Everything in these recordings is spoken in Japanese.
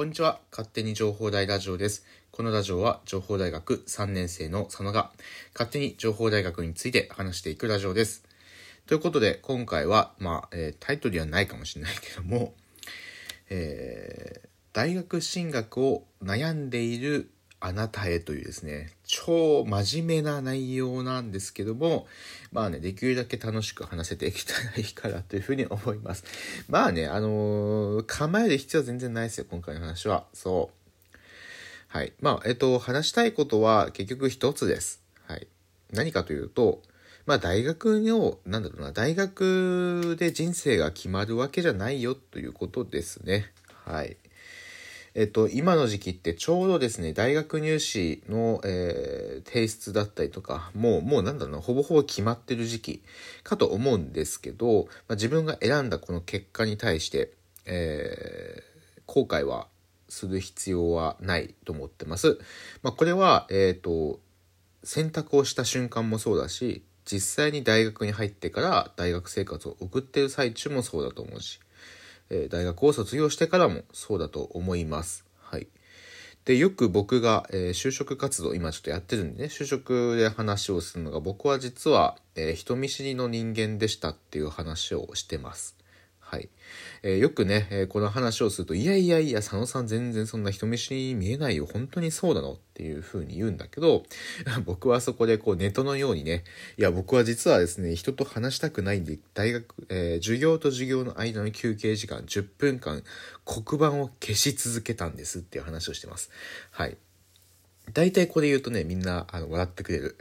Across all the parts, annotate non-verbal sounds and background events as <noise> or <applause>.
こんにちは。勝手に情報大ラジオです。このラジオは情報大学3年生の佐野が勝手に情報大学について話していくラジオです。ということで、今回は、まあ、えータイトルではないかもしれないけども、えー大学進学を悩んでいるあなたへというですね、超真面目な内容なんですけども、まあね、できるだけ楽しく話せていけたいかなというふうに思います。まあね、あのー構える必要は全然ないですよ、今回の話は。そう。はい。まあ、えっと、話したいことは結局一つです。はい。何かというと、まあ、大学の、なんだろうな、大学で人生が決まるわけじゃないよということですね。はい。えっと、今の時期ってちょうどですね、大学入試の、えー提出だったりとか、もう、もうなんだろう、ほぼほぼ決まってる時期かと思うんですけど、まあ、自分が選んだこの結果に対して、えー後悔はする必要はないと思ってます。まあ、これは、えっ、と、選択をした瞬間もそうだし、実際に大学に入ってから大学生活を送ってる最中もそうだと思うし、えー大学を卒業してからもそうだと思います。はい。で、よく僕が、えー就職活動、今ちょっとやってるんでね、就職で話をするのが、僕は実は、えー人見知りの人間でしたっていう話をしてます。はい。えーよくね、えーこの話をすると、いやいやいや、佐野さん全然そんな人見知り見えないよ。本当にそうなの？っていう風に言うんだけど、<laughs> 僕はそこでこうネットのようにね、いや、僕は実はですね、人と話したくないんで、大学、えー授業と授業の間の休憩時間10分間、黒板を消し続けたんですっていう話をしてます。はい。大体これ言うとね、みんな、あの、笑ってくれる。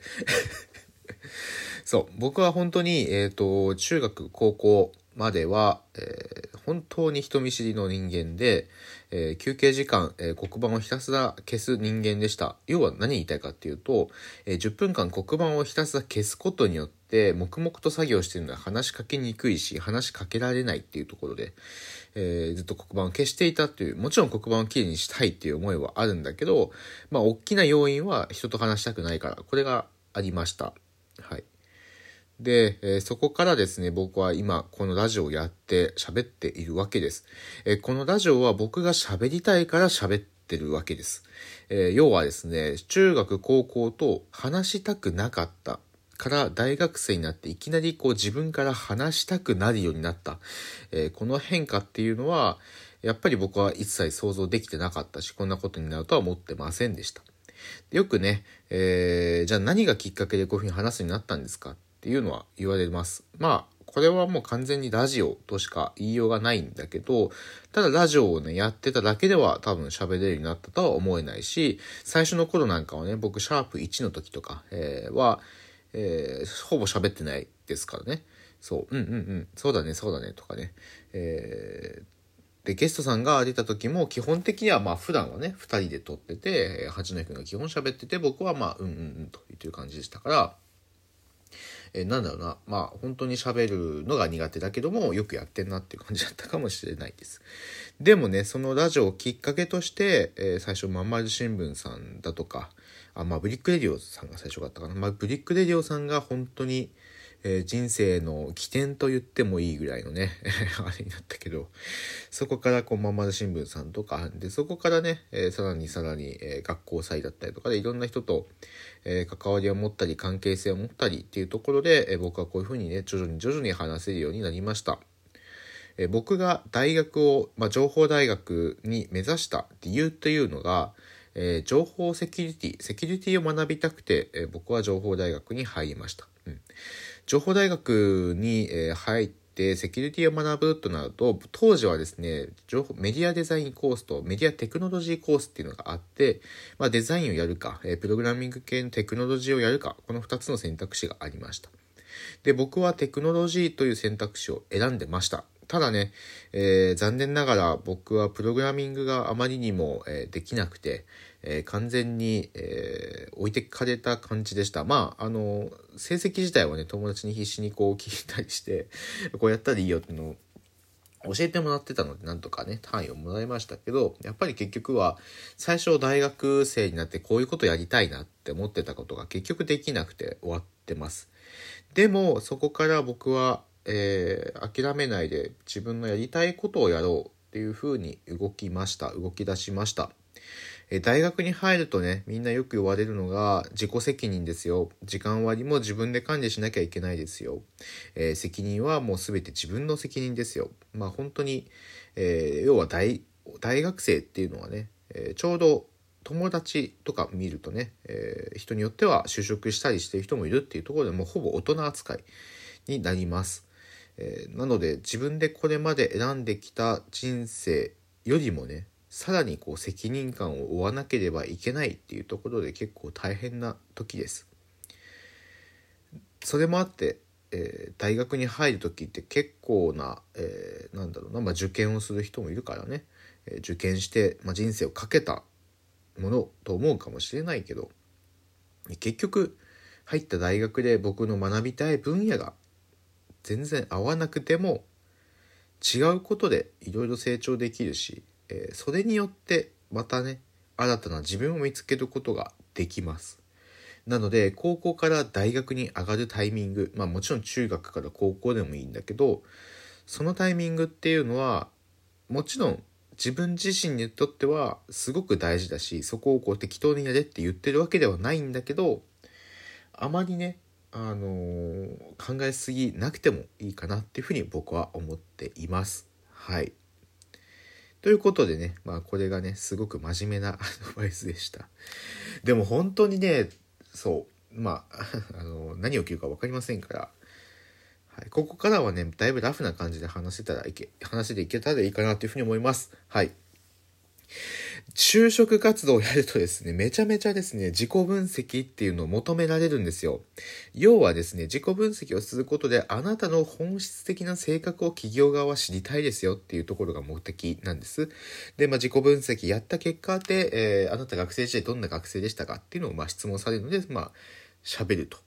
<laughs> そう、僕は本当に、えっ、と、中学、高校までは、えー本当に人見知りの人間で、えー休憩時間、えー黒板をひたすら消す人間でした。要は何言いたいかっていうと、え10分間黒板をひたすら消すことによって、黙々と作業してるのは話しかけにくいし、話しかけられないっていうところで、えずっと黒板を消していたっていう、もちろん黒板をきれいにしたいっていう思いはあるんだけど、まあ、大きな要因は人と話したくないから、これがありました。はい。で、えーそこからですね、僕は今、このラジオをやって喋っているわけです。えーこのラジオは僕が喋りたいから喋ってるわけです。えー要はですね、中学、高校と話したくなかった。から大学生になっていきなりこう自分から話したくなるようになった。えこの変化っていうのは、やっぱり僕は一切想像できてなかったし、こんなことになるとは思ってませんでした。よくね、えーじゃあ何がきっかけでこういうふうに話すようになったんですかっていうのは言われます。まあ、これはもう完全にラジオとしか言いようがないんだけど、ただラジオをね、やってただけでは多分喋れるようになったとは思えないし、最初の頃なんかはね、僕、シャープ1の時とか、えーは、えーほぼ喋ってないですからね。そう、うんうんうん、そうだね、そうだね、とかね。えーで、ゲストさんが出た時も基本的にはまあ普段はね、二人で撮ってて、え八戸君が基本喋ってて、僕はまあ、うんうんうんと言ってる感じでしたから、えーなんだろうな、まあ本当に喋るのが苦手だけども、よくやってんなっていう感じだったかもしれないです。でもね、そのラジオをきっかけとして、えー最初、まんまる新聞さんだとか、あ、まあブリックレディオさんが最初だったかな。まあブリックレディオさんが本当に、えー人生の起点と言ってもいいぐらいのね、<laughs> あれになったけど、そこからこう、まんまる新聞さんとか、で、そこからね、えーさらにさらに、えー学校祭だったりとかでいろんな人と、え関わりを持ったり、関係性を持ったりっていうところで、え僕はこういうふうにね、徐々に徐々に話せるようになりました。え僕が大学を、まあ、情報大学に目指した理由というのが、えー情報セキュリティ、セキュリティを学びたくて、えー僕は情報大学に入りました。うん情報大学に、入ってセキュリティを学ぶとなると、当時はですね、情報、メディアデザインコースとメディアテクノロジーコースっていうのがあって、まあ、デザインをやるか、プログラミング系のテクノロジーをやるか、この2つの選択肢がありました。で、僕はテクノロジーという選択肢を選んでました。ただね、えー残念ながら僕はプログラミングがあまりにも、えーできなくて、えー完全に、えー置いてかれた感じでした。まあ、あの、成績自体はね、友達に必死にこう聞いたりして、こうやったらいいよっていうのを教えてもらってたので、なんとかね、単位をもらいましたけど、やっぱり結局は、最初大学生になってこういうことやりたいなって思ってたことが結局できなくて終わってます。でも、そこから僕は、えー諦めないで自分のやりたいことをやろうっていうふうに動きました動き出しましたえ大学に入るとねみんなよく言われるのが自己責任ですよ。時間割も自分で管理しなきゃいけないですよ、えー、責任はもう全て自分の責任ですよ。まあ本当に、えー、要は大学生っていうのはね、えー、ちょうど友達とか見るとね、え人によっては就職したりしてる人もいるっていうところでもうほぼ大人扱いになります、えなので自分でこれまで選んできた人生よりもねさらにこう責任感を負わなければいけないっていうところで結構大変な時です。それもあって、えー、大学に入る時って結構な、えー、なんだろうな、まあ、受験をする人もいるからね、えー、受験して、まあ、人生をかけたものと思うかもしれないけど結局入った大学で僕の学びたい分野が全然合わなくても違うことでいろいろ成長できるしえー、それによってまたね新たな自分を見つけることができますなので高校から大学に上がるタイミングまあもちろん中学から高校でもいいんだけどそのタイミングっていうのはもちろん自分自身にとってはすごく大事だしそこをこう適当にやれって言ってるわけではないんだけどあまりねあのー、考えすぎなくてもいいかなっていうふうに僕は思っています。はい。ということでね、まあこれがね、すごく真面目な <laughs> アドバイスでした。でも本当にね、そう、まあ、<laughs> あの、何を着るか分かりませんから、はい、ここからはね、だいぶラフな感じで話せたらいけ、話でいけたらいいかなというふうに思います。はい。就職活動をやるとですね、めちゃめちゃですね、自己分析っていうのを求められるんですよ。要はですね、自己分析をすることで、あなたの本質的な性格を企業側は知りたいですよっていうところが目的なんです。で、まあ、自己分析やった結果で、えー、あなた学生時代どんな学生でしたかっていうのをまあ質問されるので、まあ、喋ると。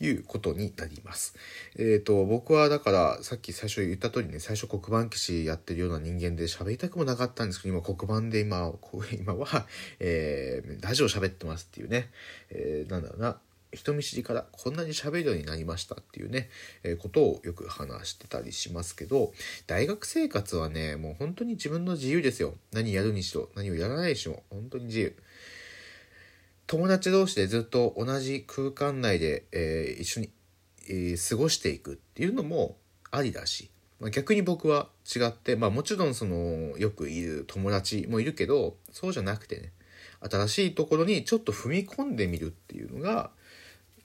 いうことになります。えっ、ー、と、僕はだから、さっき最初言った通りね、最初黒板騎士やってるような人間で喋りたくもなかったんですけど、今黒板で今、今は、えー、ラジオ喋ってますっていうね、えー、なんだろうな、人見知りからこんなに喋るようになりましたっていうね、えー、ことをよく話してたりしますけど、大学生活はね、もう本当に自分の自由ですよ。何やるにしろ、何をやらないにしろ、本当に自由。友達同士でずっと同じ空間内で、えー、一緒に、えー、過ごしていくっていうのもありだし、まあ、逆に僕は違って、まあ、もちろんそのよくいる友達もいるけどそうじゃなくてね新しいところにちょっと踏み込んでみるっていうのが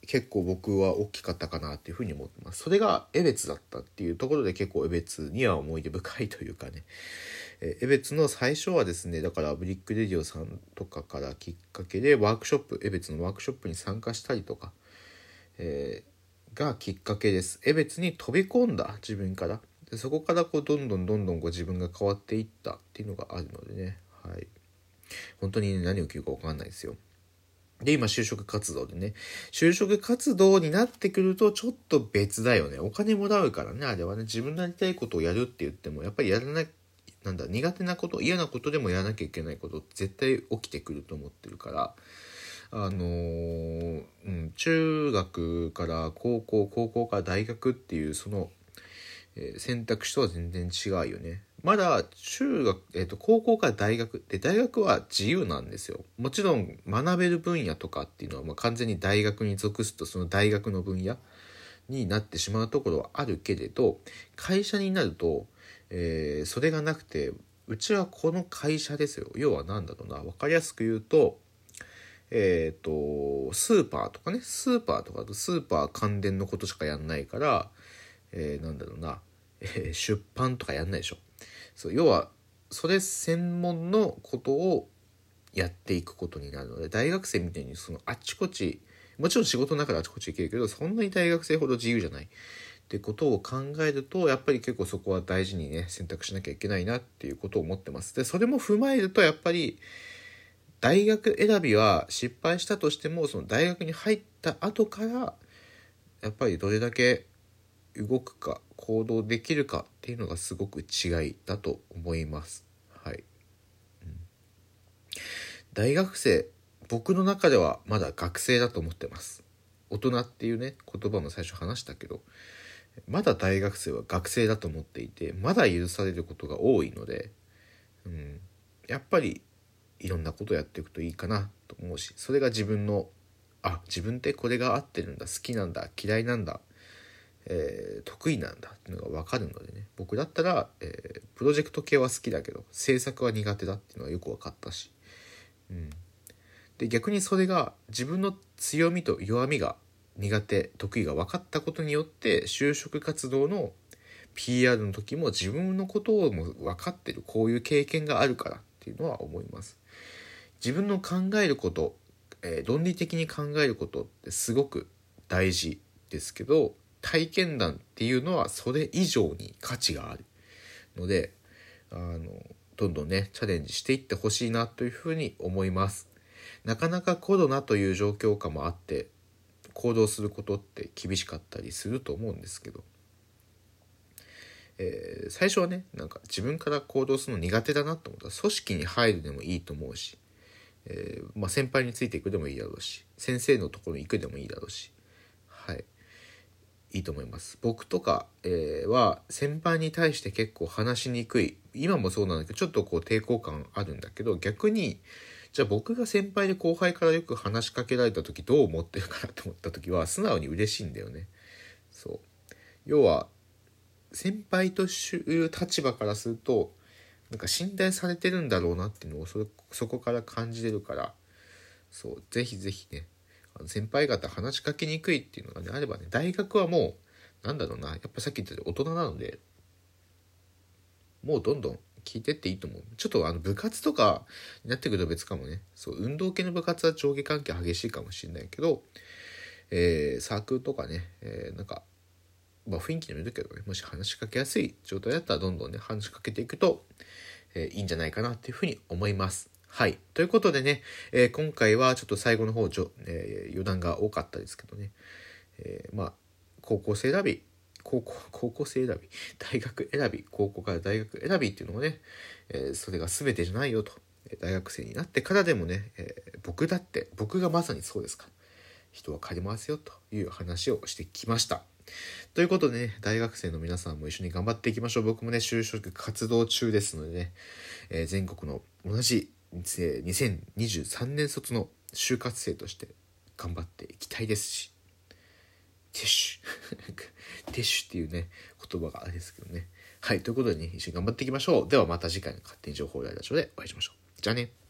結構僕は大きかったかなっていうふうに思ってます。それが江別だったっていうところで結構江別には思い出深いというかね、え江別の最初はですねだからブリックレディオさんとかからきっかけでワークショップ江別のワークショップに参加したりとか、えー、がきっかけです江別に飛び込んだ自分からでそこからこうどんどんどんどんこう自分が変わっていったっていうのがあるのでねはい本当に、ね、何が起きるか分かんないですよで、今、就職活動でね。就職活動になってくると、ちょっと別だよね。お金もらうからね、あれはね。自分のやりたいことをやるって言っても、やっぱりやらななんだ苦手なこと嫌なことでもやらなきゃいけないこと絶対起きてくると思ってるからあのー、うん、中学から高校高校から大学っていうその、えー、選択肢とは全然違うよね。まだ中学、えーと、高校から大学で大学は自由なんですよ。もちろん学べる分野とかっていうのは、まあ、完全に大学に属すとその大学の分野になってしまうところはあるけれど会社になるとえー、それがなくてうちはこの会社ですよ。要は何だろうな。分かりやすく言うとえっ、ー、とスーパーとかね。スーパーとかとスーパー関連のことしかやんないから、えー、なんだろうな、えー、出版とかやんないでしょ。そう要はそれ専門のことをやっていくことになるので大学生みたいにそのあっちこっちもちろん仕事の中であちこち行けるけどそんなに大学生ほど自由じゃない。ってことを考えるとやっぱり結構そこは大事にね選択しなきゃいけないなっていうことを思ってます。でそれも踏まえるとやっぱり大学選びは失敗したとしてもその大学に入った後からやっぱりどれだけ動くか行動できるかっていうのがすごく違いだと思います。はい、うん、大学生僕の中ではまだ学生だと思ってます。大人っていうね言葉も最初話したけどまだ大学生は学生だと思っていてまだ許されることが多いのでうん、やっぱりいろんなことやっていくといいかなと思うしそれが自分のあ自分ってこれが合ってるんだ好きなんだ嫌いなんだ、えー得意なんだっていうのが分かるのでね。僕だったら、えープロジェクト系は好きだけど制作は苦手だっていうのがよく分かったし、うん、で逆にそれが自分の強みと弱みが苦手得意が分かったことによって就職活動の PR の時も自分のことをも分かってる。こういう経験があるからっていうのは思います。自分の考えること、えー論理的に考えることってすごく大事ですけど体験談っていうのはそれ以上に価値があるのであのどんどんねチャレンジしていってほしいなというふうに思います。なかなかコロナという状況下もあって行動することって厳しかったりすると思うんですけど、えー最初はねなんか自分から行動するの苦手だなと思った。ら組織に入るでもいいと思うし、えーまあ、先輩についていくでもいいだろうし先生のところに行くでもいいだろうしはい。いいと思います。僕とか、えーは先輩に対して結構話しにくい。今もそうなんだけどちょっとこう抵抗感あるんだけど逆にじゃあ僕が先輩で後輩からよく話しかけられた時どう思ってるかなと思った時は素直に嬉しいんだよね。そう。要は先輩という立場からするとなんか信頼されてるんだろうなっていうのをそそこから感じれるから。そう。ぜひぜひねあの先輩方話しかけにくいっていうのがねあればね大学はもうなんだろうなやっぱさっき言ったように大人なのでもうどんどん聞いてっていいと思う。ちょっとあの部活とかになってくると別かもね。そう運動系の部活は上下関係激しいかもしれないけど、えーサークルとかね、えーなんかまあ雰囲気にもよるけどね。もし話しかけやすい状態だったらどんどんね話しかけていくと、えーいいんじゃないかなっていうふうに思います。はい。ということでね、えー今回はちょっと最後の方、えー余談が多かったですけどね、えーまあ高校生選び高校 <laughs> 高校生選び大学選び高校から大学選びっていうのもね、えーそれが全てじゃないよと大学生になってからでもね、えー僕だって僕がまさにそうですか人は変わりますよという話をしてきました。ということでね、大学生の皆さんも一緒に頑張っていきましょう。僕もね、就職活動中ですのでね、えー全国の同じ2023年卒の就活生として頑張っていきたいですし、ティッシュ。<laughs> ティッシュっていうね、言葉があれですけどね。はい、ということでね、一緒に頑張っていきましょう。ではまた次回の勝手に情報ライダーショーでお会いしましょう。じゃあね。